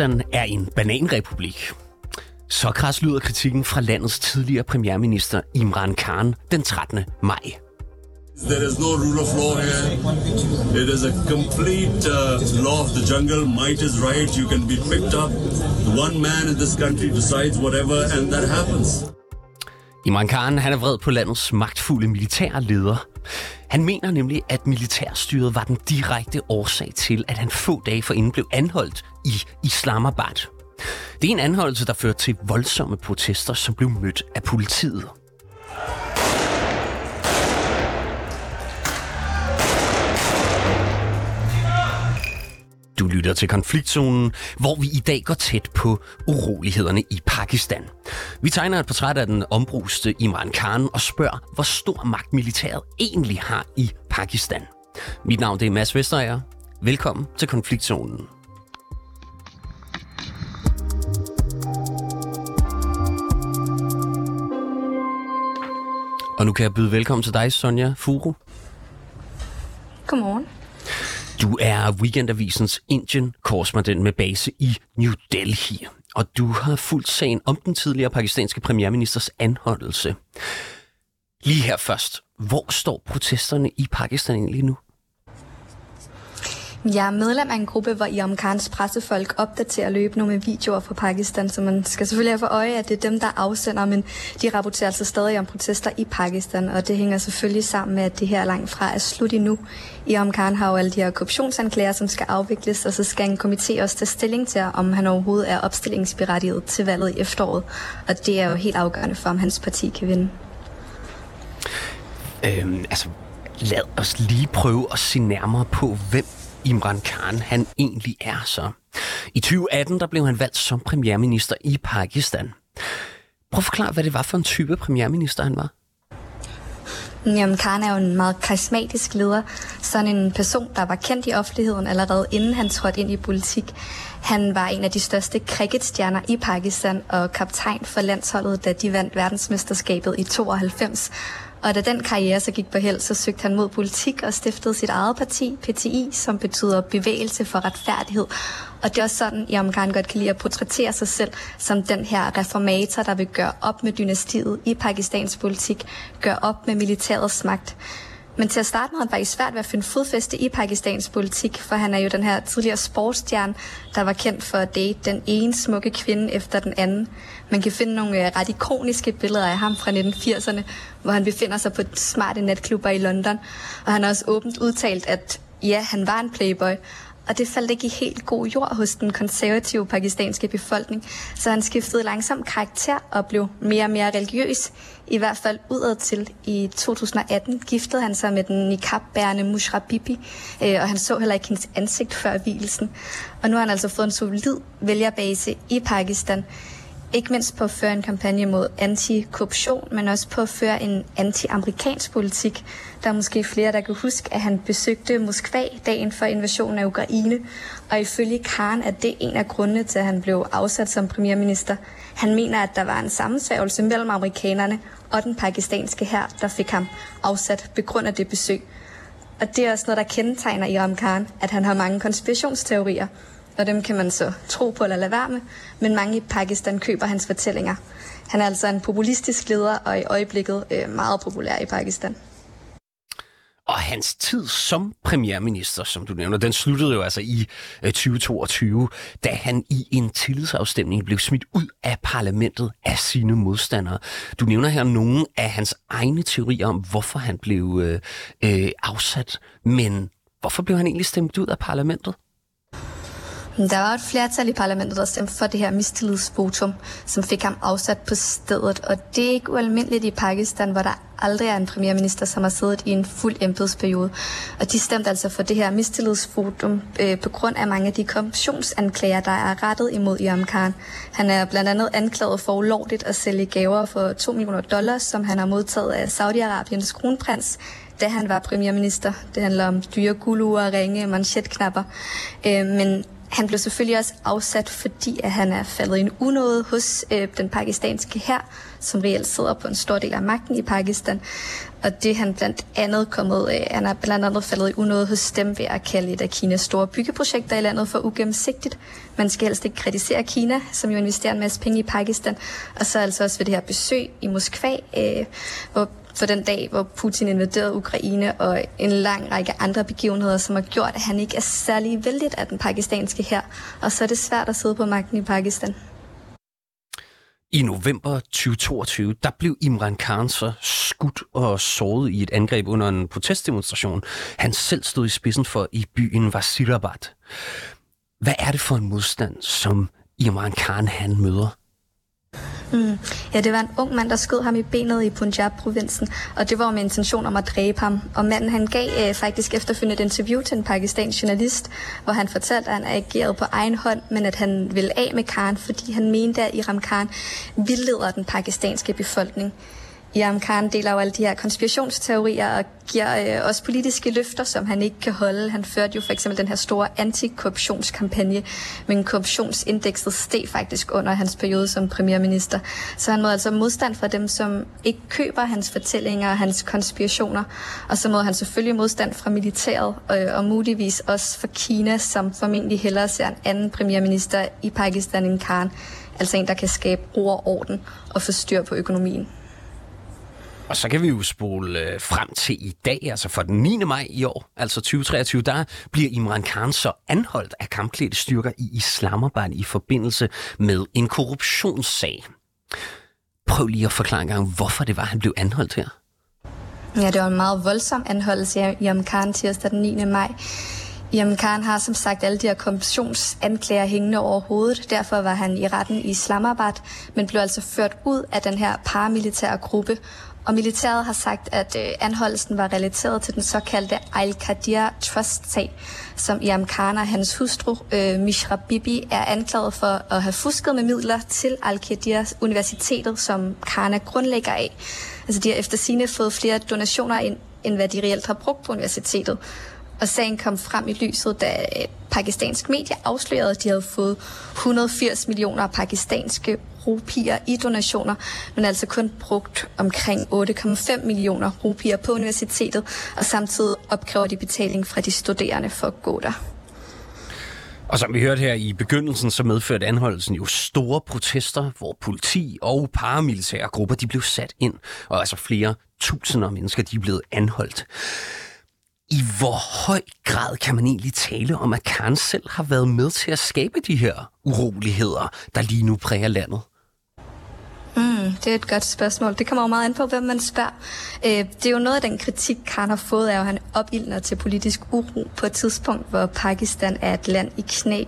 Pakistan er en bananrepublik. Så kras lyder kritikken fra landets tidligere premierminister Imran Khan den 13. maj. There is no rule of law here. It is a complete uh, law of the jungle. Might is right. You can be picked up. One man in this country decides whatever, and that happens. Imran Khan han er vred på landets magtfulde militære leder. Han mener nemlig, at militærstyret var den direkte årsag til, at han få dage forinden blev anholdt i Islamabad. Det er en anholdelse, der førte til voldsomme protester, som blev mødt af politiet. Du lytter til konfliktzonen, hvor vi i dag går tæt på urolighederne i Pakistan. Vi tegner et portræt af den ombruste Imran Khan og spørger, hvor stor magt militæret egentlig har i Pakistan. Mit navn det er Mads Vesterager. Velkommen til konfliktzonen. Og nu kan jeg byde velkommen til dig, Sonja Furu. Godmorgen. Du er Weekendavisens Indien-korrespondent med base i New Delhi, og du har fulgt sagen om den tidligere pakistanske premierministers anholdelse. Lige her først, hvor står protesterne i Pakistan egentlig nu? Jeg er medlem af en gruppe, hvor Iram Khans pressefolk opdaterer løbende med videoer fra Pakistan, så man skal selvfølgelig have for øje, at det er dem, der afsender, men de rapporterer altså stadig om protester i Pakistan, og det hænger selvfølgelig sammen med, at det her langt fra er slut endnu. Iram Khan har jo alle de her korruptionsanklager, som skal afvikles, og så skal en komité også tage stilling til, om han overhovedet er opstillingsberettiget til valget i efteråret, og det er jo helt afgørende for, om hans parti kan vinde. Øhm, altså, lad os lige prøve at se nærmere på, hvem Imran Khan han egentlig er så. I 2018 der blev han valgt som premierminister i Pakistan. Prøv at forklare, hvad det var for en type premierminister han var. Jamen, Khan er jo en meget karismatisk leder. Sådan en person, der var kendt i offentligheden allerede inden han trådte ind i politik. Han var en af de største cricketstjerner i Pakistan og kaptajn for landsholdet, da de vandt verdensmesterskabet i 92. Og da den karriere så gik på held, så søgte han mod politik og stiftede sit eget parti, PTI, som betyder bevægelse for retfærdighed. Og det er også sådan, jeg omgang godt kan lide at portrættere sig selv som den her reformator, der vil gøre op med dynastiet i Pakistans politik, gøre op med militærets magt. Men til at starte med havde han faktisk svært ved at finde fodfæste i Pakistans politik, for han er jo den her tidligere sportsstjerne, der var kendt for at date den ene smukke kvinde efter den anden. Man kan finde nogle øh, ret ikoniske billeder af ham fra 1980'erne, hvor han befinder sig på smarte natklubber i London. Og han har også åbent udtalt, at ja, han var en playboy, og det faldt ikke i helt god jord hos den konservative pakistanske befolkning, så han skiftede langsomt karakter og blev mere og mere religiøs, i hvert fald udad til. I 2018 giftede han sig med den niqab-bærende Mushra Bibi, øh, og han så heller ikke hendes ansigt før hvilesen. Og nu har han altså fået en solid vælgerbase i Pakistan, ikke mindst på at føre en kampagne mod anti-korruption, men også på at føre en anti-amerikansk politik. Der er måske flere, der kan huske, at han besøgte Moskva dagen for invasionen af Ukraine, og ifølge Khan er det en af grundene til, at han blev afsat som premierminister. Han mener, at der var en sammensværgelse mellem amerikanerne og den pakistanske hær, der fik ham afsat på grund af det besøg. Og det er også noget, der kendetegner Iram Khan, at han har mange konspirationsteorier, og dem kan man så tro på eller lade være med, men mange i Pakistan køber hans fortællinger. Han er altså en populistisk leder, og i øjeblikket øh, meget populær i Pakistan. Og hans tid som premierminister, som du nævner, den sluttede jo altså i øh, 2022, da han i en tillidsafstemning blev smidt ud af parlamentet af sine modstandere. Du nævner her nogle af hans egne teorier om, hvorfor han blev øh, øh, afsat, men hvorfor blev han egentlig stemt ud af parlamentet? Der var et flertal i parlamentet, der stemte for det her mistillidsvotum, som fik ham afsat på stedet. Og det er ikke ualmindeligt i Pakistan, hvor der aldrig er en premierminister, som har siddet i en fuld embedsperiode. Og de stemte altså for det her mistillidsvotum øh, på grund af mange af de korruptionsanklager, der er rettet imod Imam Khan. Han er blandt andet anklaget for ulovligt at sælge gaver for 2 millioner dollars, som han har modtaget af Saudi-Arabiens kronprins, da han var premierminister. Det handler om dyre guluer, ringe, manchetknapper. Øh, men han blev selvfølgelig også afsat, fordi at han er faldet i en unåde hos øh, den pakistanske her, som reelt sidder på en stor del af magten i Pakistan. Og det han blandt andet kommet, øh, han er blandt andet faldet i unåde hos dem ved at kalde et af Kinas store byggeprojekter i landet for ugennemsigtigt. Man skal helst ikke kritisere Kina, som jo investerer en masse penge i Pakistan. Og så altså også ved det her besøg i Moskva, øh, hvor for den dag, hvor Putin invaderede Ukraine, og en lang række andre begivenheder, som har gjort, at han ikke er særlig vældig af den pakistanske her. Og så er det svært at sidde på magten i Pakistan. I november 2022, der blev Imran Khan så skudt og såret i et angreb under en protestdemonstration. Han selv stod i spidsen for i byen Vasirabad. Hvad er det for en modstand, som Imran Khan han møder? Mm. Ja, det var en ung mand, der skød ham i benet i Punjab-provinsen, og det var med intention om at dræbe ham. Og manden han gav øh, faktisk efterfølgende et interview til en pakistansk journalist, hvor han fortalte, at han agerede på egen hånd, men at han ville af med Khan, fordi han mente, at Iram Khan vildleder den pakistanske befolkning. Iram Khan deler jo alle de her konspirationsteorier og giver øh, også politiske løfter, som han ikke kan holde. Han førte jo for eksempel den her store antikorruptionskampagne, men korruptionsindekset steg faktisk under hans periode som premierminister. Så han mod altså modstand fra dem, som ikke køber hans fortællinger og hans konspirationer. Og så mod han selvfølgelig modstand fra militæret øh, og muligvis også fra Kina, som formentlig hellere ser en anden premierminister i Pakistan end Khan. Altså en, der kan skabe ro og orden og få styr på økonomien. Og så kan vi jo spole øh, frem til i dag, altså for den 9. maj i år, altså 2023, der bliver Imran Khan så anholdt af kampklædte styrker i Islamabad i forbindelse med en korruptionssag. Prøv lige at forklare en gang, hvorfor det var, han blev anholdt her. Ja, det var en meget voldsom anholdelse af Imran Khan tirsdag den 9. maj. Jamen, Khan har som sagt alle de her korruptionsanklager hængende over hovedet. Derfor var han i retten i Islamabad, men blev altså ført ud af den her paramilitære gruppe og militæret har sagt, at øh, anholdelsen var relateret til den såkaldte Al-Qadir Trust-sag, som Iam Khan og hans hustru, øh, Mishra Bibi, er anklaget for at have fusket med midler til Al-Qadir Universitetet, som Khan er grundlægger af. Altså, de har efter sine fået flere donationer ind, end hvad de reelt har brugt på universitetet. Og sagen kom frem i lyset, da et pakistansk medie afslørede, at de havde fået 180 millioner pakistanske rupier i donationer, men altså kun brugt omkring 8,5 millioner rupier på universitetet, og samtidig opkræver de betaling fra de studerende for at gå der. Og som vi hørte her i begyndelsen, så medførte anholdelsen jo store protester, hvor politi og paramilitære grupper de blev sat ind, og altså flere tusinder mennesker de er blevet anholdt. I hvor høj grad kan man egentlig tale om, at Karen selv har været med til at skabe de her uroligheder, der lige nu præger landet? Mm, det er et godt spørgsmål. Det kommer jo meget an på, hvem man spørger. Øh, det er jo noget af den kritik, Khan har fået af, at han opildner til politisk uro på et tidspunkt, hvor Pakistan er et land i knæ.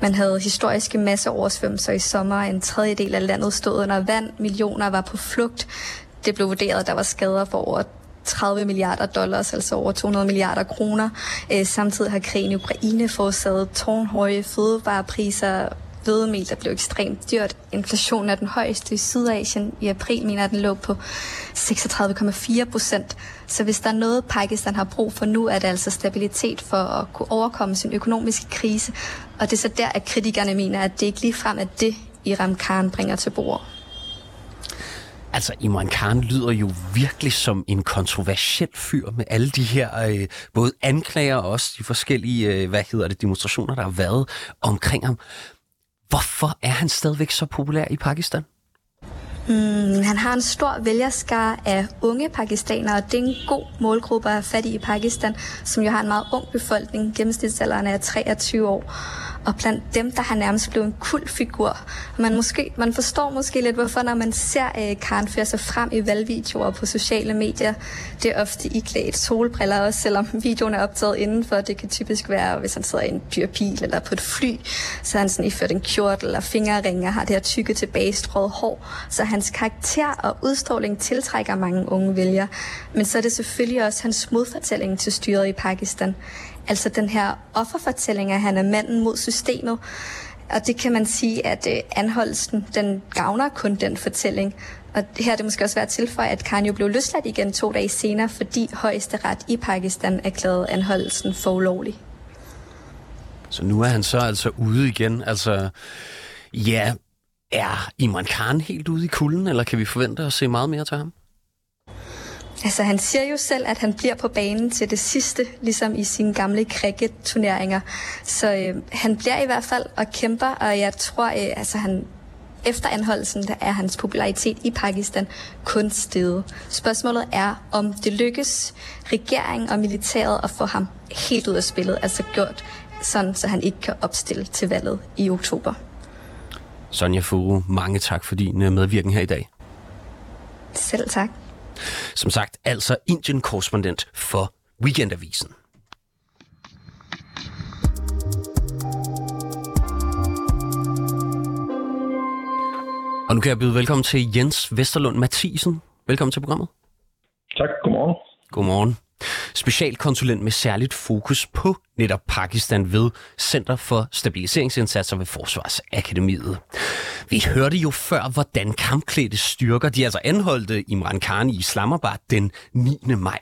Man havde historiske masseoversvømmelser i sommer. En tredjedel af landet stod under vand. Millioner var på flugt. Det blev vurderet, at der var skader for over 30 milliarder dollars, altså over 200 milliarder kroner. Øh, samtidig har krigen i Ukraine forårsaget tårnhøje fødevarepriser, hvedemel, der blev ekstremt dyrt. Inflationen er den højeste i Sydasien. I april mener den lå på 36,4 procent. Så hvis der er noget, Pakistan har brug for nu, er det altså stabilitet for at kunne overkomme sin økonomiske krise. Og det er så der, at kritikerne mener, at det ikke ligefrem er det, Iram Khan bringer til bordet. Altså, Imran Khan lyder jo virkelig som en kontroversiel fyr med alle de her øh, både anklager og også de forskellige, øh, hvad hedder det, demonstrationer, der har været omkring ham. Hvorfor er han stadigvæk så populær i Pakistan? Mm, han har en stor vælgerskare af unge pakistanere, og det er en god målgruppe at have fat i i Pakistan, som jo har en meget ung befolkning. Gennemsnitsalderen er 23 år og blandt dem, der har nærmest blevet en kultfigur. Man, måske, man forstår måske lidt, hvorfor når man ser øh, Karen føre sig frem i valgvideoer på sociale medier, det er ofte klædt solbriller også, selvom videoen er optaget indenfor. Det kan typisk være, hvis han sidder i en dyr bil eller på et fly, så er han sådan iført en kjort eller fingerringe har det her tykke tilbagestrået hår. Så hans karakter og udstråling tiltrækker mange unge vælgere. Men så er det selvfølgelig også hans modfortælling til styret i Pakistan. Altså den her offerfortælling, at han er manden mod systemet. Og det kan man sige, at øh, anholdelsen, den gavner kun den fortælling. Og her er det måske også værd at tilføje, at Khan jo blev løsladt igen to dage senere, fordi højesteret i Pakistan erklærede anholdelsen for ulovlig. Så nu er han så altså ude igen. Altså, ja, er Imran Khan helt ude i kulden, eller kan vi forvente at se meget mere til ham? Altså, han siger jo selv, at han bliver på banen til det sidste, ligesom i sine gamle cricket-turneringer. Så øh, han bliver i hvert fald og kæmper, og jeg tror, øh, altså han efter anholdelsen, der er hans popularitet i Pakistan kun steget. Spørgsmålet er, om det lykkes regeringen og militæret at få ham helt ud af spillet, altså gjort sådan, så han ikke kan opstille til valget i oktober. Sonja Furu, mange tak for din øh, medvirken her i dag. Selv tak. Som sagt, altså Indien-korrespondent for Weekendavisen. Og nu kan jeg byde velkommen til Jens Vesterlund Mathisen. Velkommen til programmet. Tak, godmorgen. Godmorgen. Specialkonsulent med særligt fokus på netop Pakistan ved Center for Stabiliseringsindsatser ved Forsvarsakademiet. Vi hørte jo før, hvordan kampklædte styrker, de altså anholdte Imran Khan i Islamabad den 9. maj.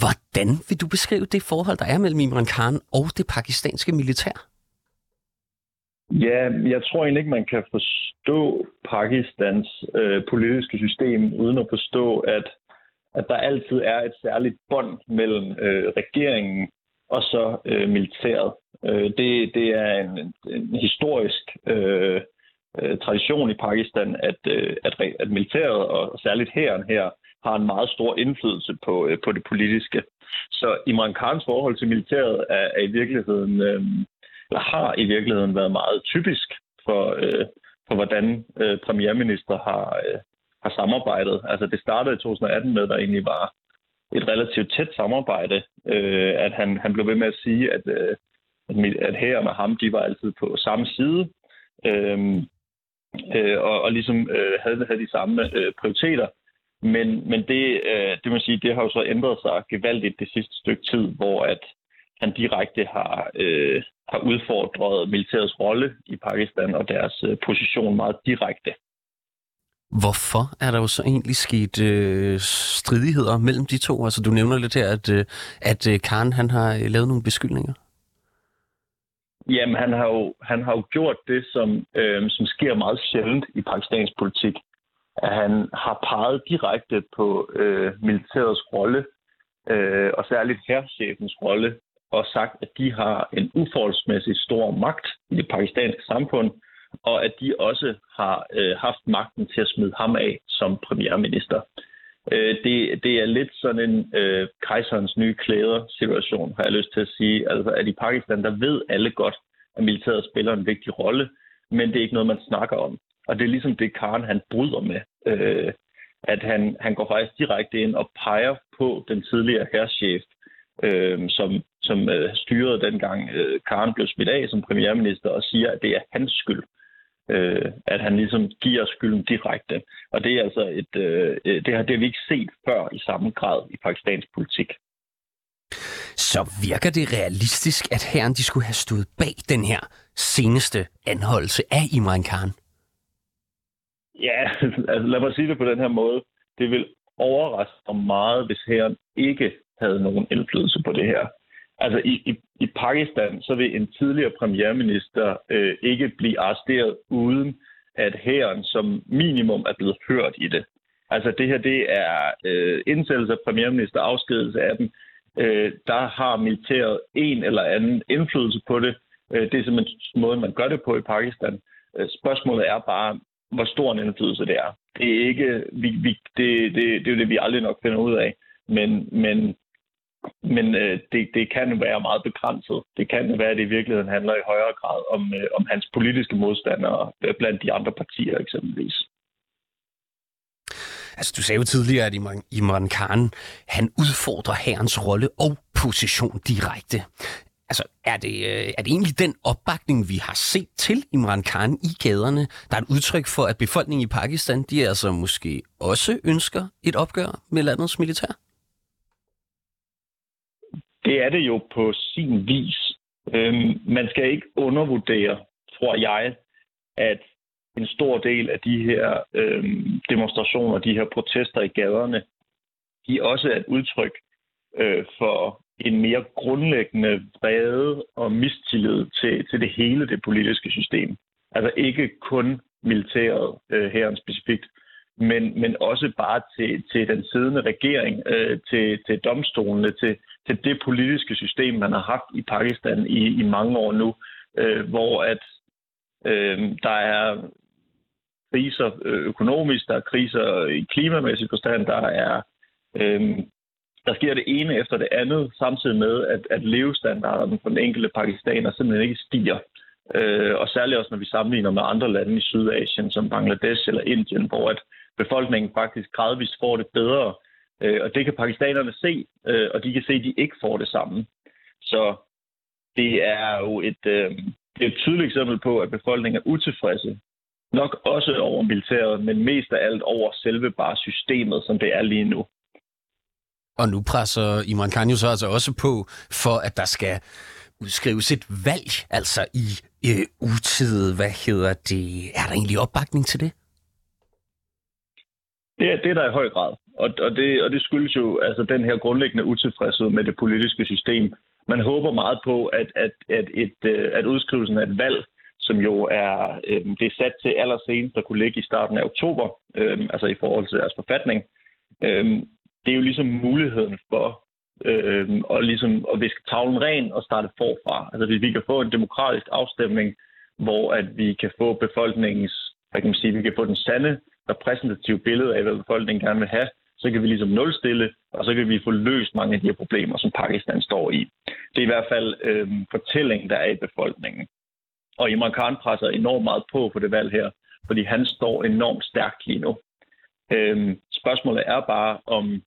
Hvordan vil du beskrive det forhold, der er mellem Imran Khan og det pakistanske militær? Ja, jeg tror egentlig ikke, man kan forstå Pakistans øh, politiske system uden at forstå, at, at der altid er et særligt bånd mellem øh, regeringen og så øh, militæret. Øh, det, det er en, en historisk øh, øh, tradition i Pakistan, at, øh, at, at militæret og særligt hæren her har en meget stor indflydelse på, øh, på det politiske. Så Imran Khans forhold til militæret er, er i virkeligheden øh, eller har i virkeligheden været meget typisk for, øh, for hvordan øh, premierminister har, øh, har samarbejdet. Altså det startede i 2018 med, at der egentlig var et relativt tæt samarbejde, øh, at han, han blev ved med at sige, at, øh, at, at her med ham, de var altid på samme side, øh, øh, og, og ligesom øh, havde, havde de samme øh, prioriteter. Men, men det, øh, det, man sige, det har jo så ændret sig gevaldigt det sidste stykke tid, hvor at han direkte har, øh, har udfordret militærets rolle i Pakistan og deres øh, position meget direkte. Hvorfor er der jo så egentlig sket øh, stridigheder mellem de to? Altså, du nævner lidt her, at, øh, at øh, Khan han har øh, lavet nogle beskyldninger. Jamen, han har jo, han har jo gjort det, som, øh, som sker meget sjældent i pakistansk politik. At han har peget direkte på øh, militærets rolle, øh, og særligt herrchefens rolle og sagt, at de har en uforholdsmæssig stor magt i det pakistanske samfund, og at de også har øh, haft magten til at smide ham af som premierminister. Øh, det, det er lidt sådan en øh, kejserens nye klæder-situation, har jeg lyst til at sige. Altså, at i Pakistan, der ved alle godt, at militæret spiller en vigtig rolle, men det er ikke noget, man snakker om. Og det er ligesom det, Karen han bryder med. Øh, at han, han går faktisk direkte ind og peger på den tidligere herrchef, øh, som, som øh, styrede dengang øh, Karen blev smidt af som premierminister, og siger, at det er hans skyld. Øh, at han ligesom giver skylden direkte. Og det er altså et, øh, det, har, det har vi ikke set før i samme grad i pakistansk politik. Så virker det realistisk, at herren de skulle have stået bag den her seneste anholdelse af Imran Khan? Ja, altså lad mig sige det på den her måde. Det vil overraske mig meget, hvis herren ikke havde nogen indflydelse på det her. Altså i, i, i Pakistan, så vil en tidligere premierminister øh, ikke blive arresteret uden at hæren som minimum er blevet hørt i det. Altså det her, det er øh, indsættelse af premierminister, afskedelse af dem. Øh, der har militæret en eller anden indflydelse på det. Øh, det er simpelthen måden, man gør det på i Pakistan. Øh, spørgsmålet er bare, hvor stor en indflydelse det er. Det er ikke, vi, vi, det, det, det er jo det, vi aldrig nok finder ud af. Men, men men øh, det, det kan være meget begrænset. Det kan være, at det i virkeligheden handler i højere grad om, øh, om hans politiske modstandere øh, blandt de andre partier eksempelvis. Altså, du sagde jo tidligere, at Imran, Imran Khan, han udfordrer herrens rolle og position direkte. Altså, er det, øh, er det egentlig den opbakning, vi har set til Imran Khan i gaderne, der er et udtryk for, at befolkningen i Pakistan, de altså måske også ønsker et opgør med landets militær? Det er det jo på sin vis. Øhm, man skal ikke undervurdere, tror jeg, at en stor del af de her øhm, demonstrationer, de her protester i gaderne, de også er et udtryk øh, for en mere grundlæggende vrede og mistillid til, til det hele det politiske system. Altså ikke kun militæret øh, her specifikt, men, men også bare til, til den siddende regering, øh, til, til domstolene, til, til det politiske system, man har haft i Pakistan i, i mange år nu, øh, hvor at øh, der er kriser øh, økonomisk, der er kriser i klimamæssig forstand, der er øh, der sker det ene efter det andet, samtidig med, at, at levestandarden for den enkelte pakistaner simpelthen ikke stiger. Øh, og særligt også, når vi sammenligner med andre lande i Sydasien, som Bangladesh eller Indien, hvor at befolkningen faktisk gradvist får det bedre. Øh, og det kan pakistanerne se, øh, og de kan se, at de ikke får det samme. Så det er jo et, øh, det er et tydeligt eksempel på, at befolkningen er utilfredse. Nok også over militæret, men mest af alt over selve bare systemet, som det er lige nu. Og nu presser Imran Khan jo så altså også på, for at der skal udskrives et valg, altså i øh, utid. Hvad hedder det? Er der egentlig opbakning til det? Det er, det er der i høj grad. Og, og, det, og det skyldes jo altså den her grundlæggende utilfredshed med det politiske system. Man håber meget på, at, at, at, et, øh, at udskrivelsen af et valg, som jo er, øh, det er sat til allersenest at kunne ligge i starten af oktober, øh, altså i forhold til deres forfatning, øh, det er jo ligesom muligheden for øh, og ligesom at viske tavlen ren og starte forfra. Altså hvis vi kan få en demokratisk afstemning, hvor at vi kan få befolkningens, hvad kan man sige, vi kan få den sande repræsentative billede af, hvad befolkningen gerne vil have, så kan vi ligesom nulstille, og så kan vi få løst mange af de her problemer, som Pakistan står i. Det er i hvert fald øh, fortællingen, der er i befolkningen. Og Imran Khan presser enormt meget på på det valg her, fordi han står enormt stærkt lige nu. Øh, spørgsmålet er bare, om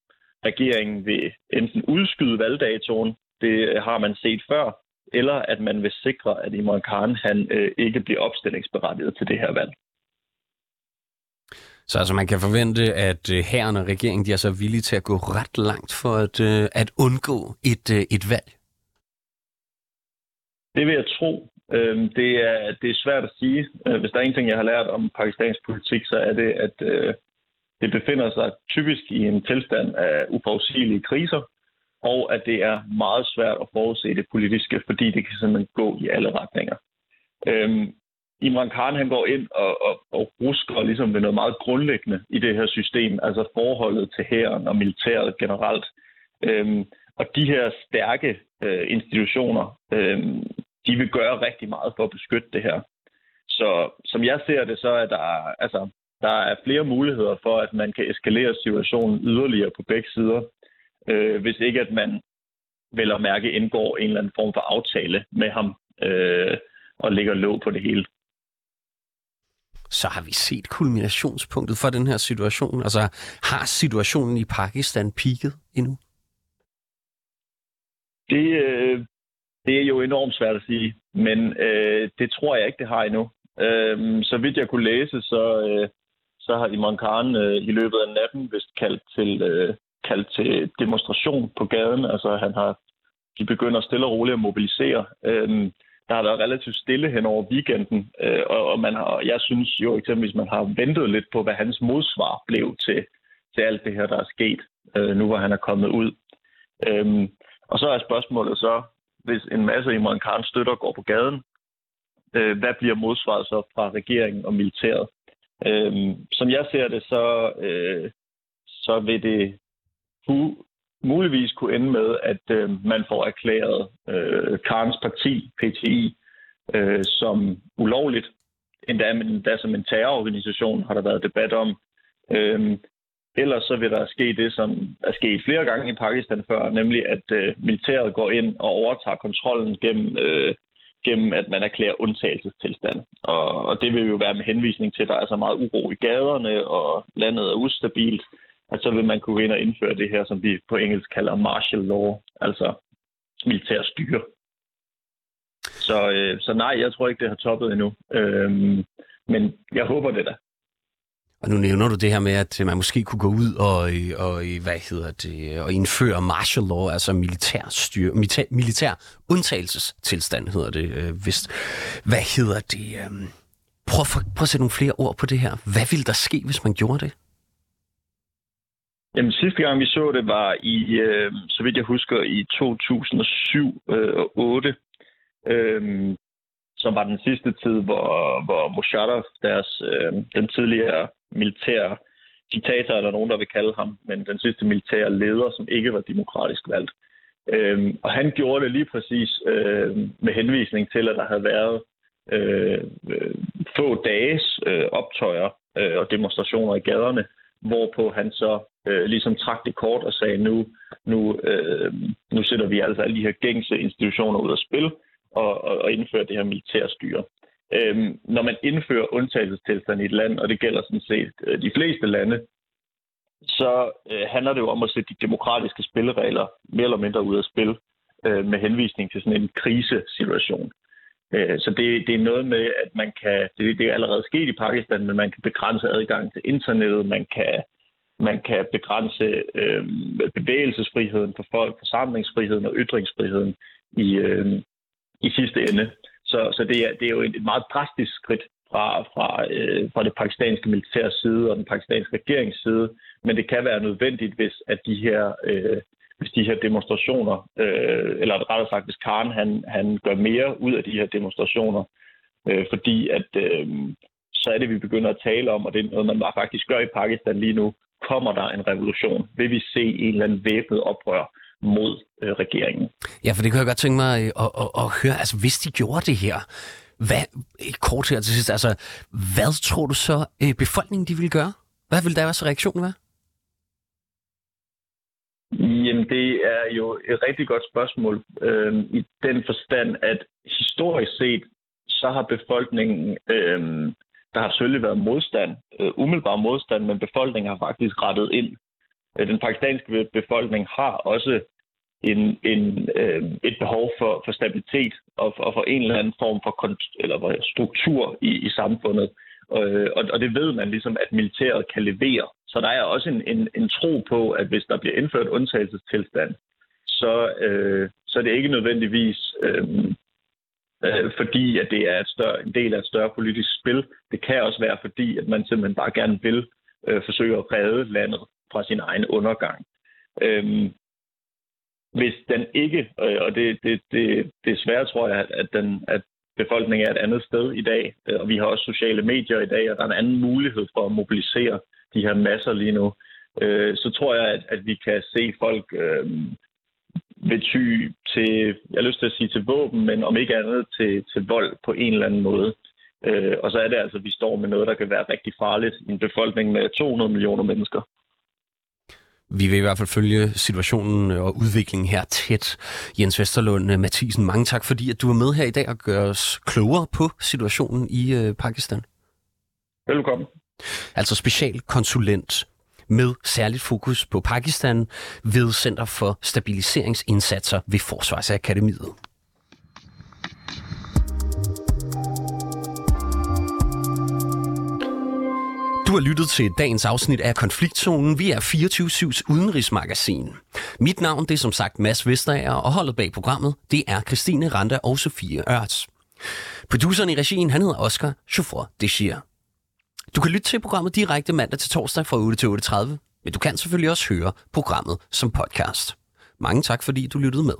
regeringen vil enten udskyde valgdatoen, det har man set før, eller at man vil sikre, at Imran Khan han, øh, ikke bliver opstillingsberettiget til det her valg. Så altså man kan forvente, at øh, herren og regeringen de er så villige til at gå ret langt for at, øh, at undgå et, øh, et valg? Det vil jeg tro. Øhm, det er, det er svært at sige. Hvis der er en ting, jeg har lært om pakistansk politik, så er det, at det befinder sig typisk i en tilstand af uforudsigelige kriser, og at det er meget svært at forudse det politiske, fordi det kan simpelthen gå i alle retninger. Øhm, Imran Khan han går ind og, og, og rusker ligesom ved noget meget grundlæggende i det her system, altså forholdet til hæren og militæret generelt. Øhm, og de her stærke øh, institutioner, øh, de vil gøre rigtig meget for at beskytte det her. Så som jeg ser det, så er der, altså, der er flere muligheder for, at man kan eskalere situationen yderligere på begge sider, øh, hvis ikke at man vel at mærke indgår en eller anden form for aftale med ham øh, og lægger låg på det hele. Så har vi set kulminationspunktet for den her situation? Altså har situationen i Pakistan peaked endnu? Det, øh, det er jo enormt svært at sige, men øh, det tror jeg ikke, det har endnu. Øh, så vidt jeg kunne læse, så, øh, så har Imran Khan øh, i løbet af natten vist kaldt til, øh, kaldt til demonstration på gaden. Altså han har, de begynder stille og roligt at mobilisere. Øh, der har været relativt stille hen over weekenden, øh, og, og man har, jeg synes jo eksempelvis, man har ventet lidt på, hvad hans modsvar blev til, til alt det her, der er sket, øh, nu hvor han er kommet ud. Øhm, og så er spørgsmålet så, hvis en masse Imran Khan støtter går på gaden, øh, hvad bliver modsvaret så fra regeringen og militæret? Øhm, som jeg ser det, så, øh, så vil det muligvis kunne ende med, at øh, man får erklæret øh, Karens parti, PTI, øh, som ulovligt. Endda, endda som en terrororganisation har der været debat om. Øh, ellers så vil der ske det, som er sket flere gange i Pakistan før, nemlig at øh, militæret går ind og overtager kontrollen gennem øh, gennem at man erklærer undtagelsestilstand. Og, og det vil jo være med henvisning til, at der er så meget uro i gaderne, og landet er ustabilt, at så vil man kunne ind og indføre det her, som vi på engelsk kalder martial law, altså militær styre. Så, øh, så nej, jeg tror ikke, det har toppet endnu. Øhm, men jeg håber det da. Og nu nævner du det her med, at man måske kunne gå ud og, og hvad hedder det, og indføre martial law, altså militær, styr, militær, militær undtagelsestilstand, hedder det øh, vist. Hvad hedder det? Øh, prøv, for, prøv at sætte nogle flere ord på det her. Hvad ville der ske, hvis man gjorde det? Jamen, sidste gang vi så det var i, øh, så vidt jeg husker, i 2007 øh, og 8, øh, som var den sidste tid, hvor, hvor Musharraf, deres, øh, den tidligere militære diktator, eller nogen, der vil kalde ham, men den sidste militære leder, som ikke var demokratisk valgt. Øh, og han gjorde det lige præcis øh, med henvisning til, at der havde været øh, øh få dages øh, optøjer øh, og demonstrationer i gaderne, hvorpå han så øh, ligesom trak det kort og sagde, nu, nu, øh, nu sætter vi altså alle de her gængse institutioner ud af spil og, og, og indfører det her militærstyre. Øhm, når man indfører undtagelsestilstand i et land, og det gælder sådan set øh, de fleste lande, så øh, handler det jo om at sætte de demokratiske spilleregler mere eller mindre ud af spil øh, med henvisning til sådan en krisesituation. Øh, så det, det er noget med, at man kan, det, det er allerede sket i Pakistan, men man kan begrænse adgang til internettet, man kan, man kan begrænse øh, bevægelsesfriheden for folk, forsamlingsfriheden og ytringsfriheden i, øh, i sidste ende. Så, så det, er, det er jo et meget drastisk skridt fra, fra, øh, fra det pakistanske militærs side og den pakistanske regerings side, men det kan være nødvendigt, hvis at de her øh, hvis de her demonstrationer, øh, eller rettere sagt, hvis Karen han, han gør mere ud af de her demonstrationer, øh, fordi at øh, så er det, vi begynder at tale om, og det er noget, man faktisk gør i Pakistan lige nu, kommer der en revolution? Vil vi se en eller anden væbnet oprør mod øh, regeringen? Ja, for det kan jeg godt tænke mig at, at, at, at høre. Altså, hvis de gjorde det her, hvad, kort her til sidst, altså, hvad tror du så, øh, befolkningen de vil gøre? Hvad vil deres reaktion være? Jamen, det er jo et rigtig godt spørgsmål øh, i den forstand, at historisk set, så har befolkningen, øh, der har selvfølgelig været modstand, øh, umiddelbar modstand, men befolkningen har faktisk rettet ind. Øh, den pakistanske befolkning har også en, en, øh, et behov for, for stabilitet og, og for en eller anden form for eller struktur i, i samfundet. Og, og, og det ved man ligesom, at militæret kan levere. Så der er også en, en, en tro på, at hvis der bliver indført undtagelsestilstand, så, øh, så er det ikke nødvendigvis øh, øh, fordi, at det er et større, en del af et større politisk spil. Det kan også være fordi, at man simpelthen bare gerne vil øh, forsøge at redde landet fra sin egen undergang. Øh, hvis den ikke, øh, og det, det, det, det er svært, tror jeg, at, den, at befolkningen er et andet sted i dag, øh, og vi har også sociale medier i dag, og der er en anden mulighed for at mobilisere de her masser lige nu, øh, så tror jeg, at, at vi kan se folk øh, ved ty til, jeg har lyst til at sige til våben, men om ikke andet til, til vold på en eller anden måde. Øh, og så er det altså, at vi står med noget, der kan være rigtig farligt i en befolkning med 200 millioner mennesker. Vi vil i hvert fald følge situationen og udviklingen her tæt. Jens Vesterlund Mathisen, mange tak, fordi at du var med her i dag og gør os klogere på situationen i øh, Pakistan. Velkommen. Altså specialkonsulent med særligt fokus på Pakistan ved Center for Stabiliseringsindsatser ved Forsvarsakademiet. Du har lyttet til dagens afsnit af Konfliktzonen. Vi er 24-7's udenrigsmagasin. Mit navn det er som sagt Mads Vestager, og holdet bag programmet det er Christine Randa og Sofie Ørts. Produceren i regien han hedder Oscar Chauffeur Deschier. Du kan lytte til programmet direkte mandag til torsdag fra 8 til 8.30, men du kan selvfølgelig også høre programmet som podcast. Mange tak, fordi du lyttede med.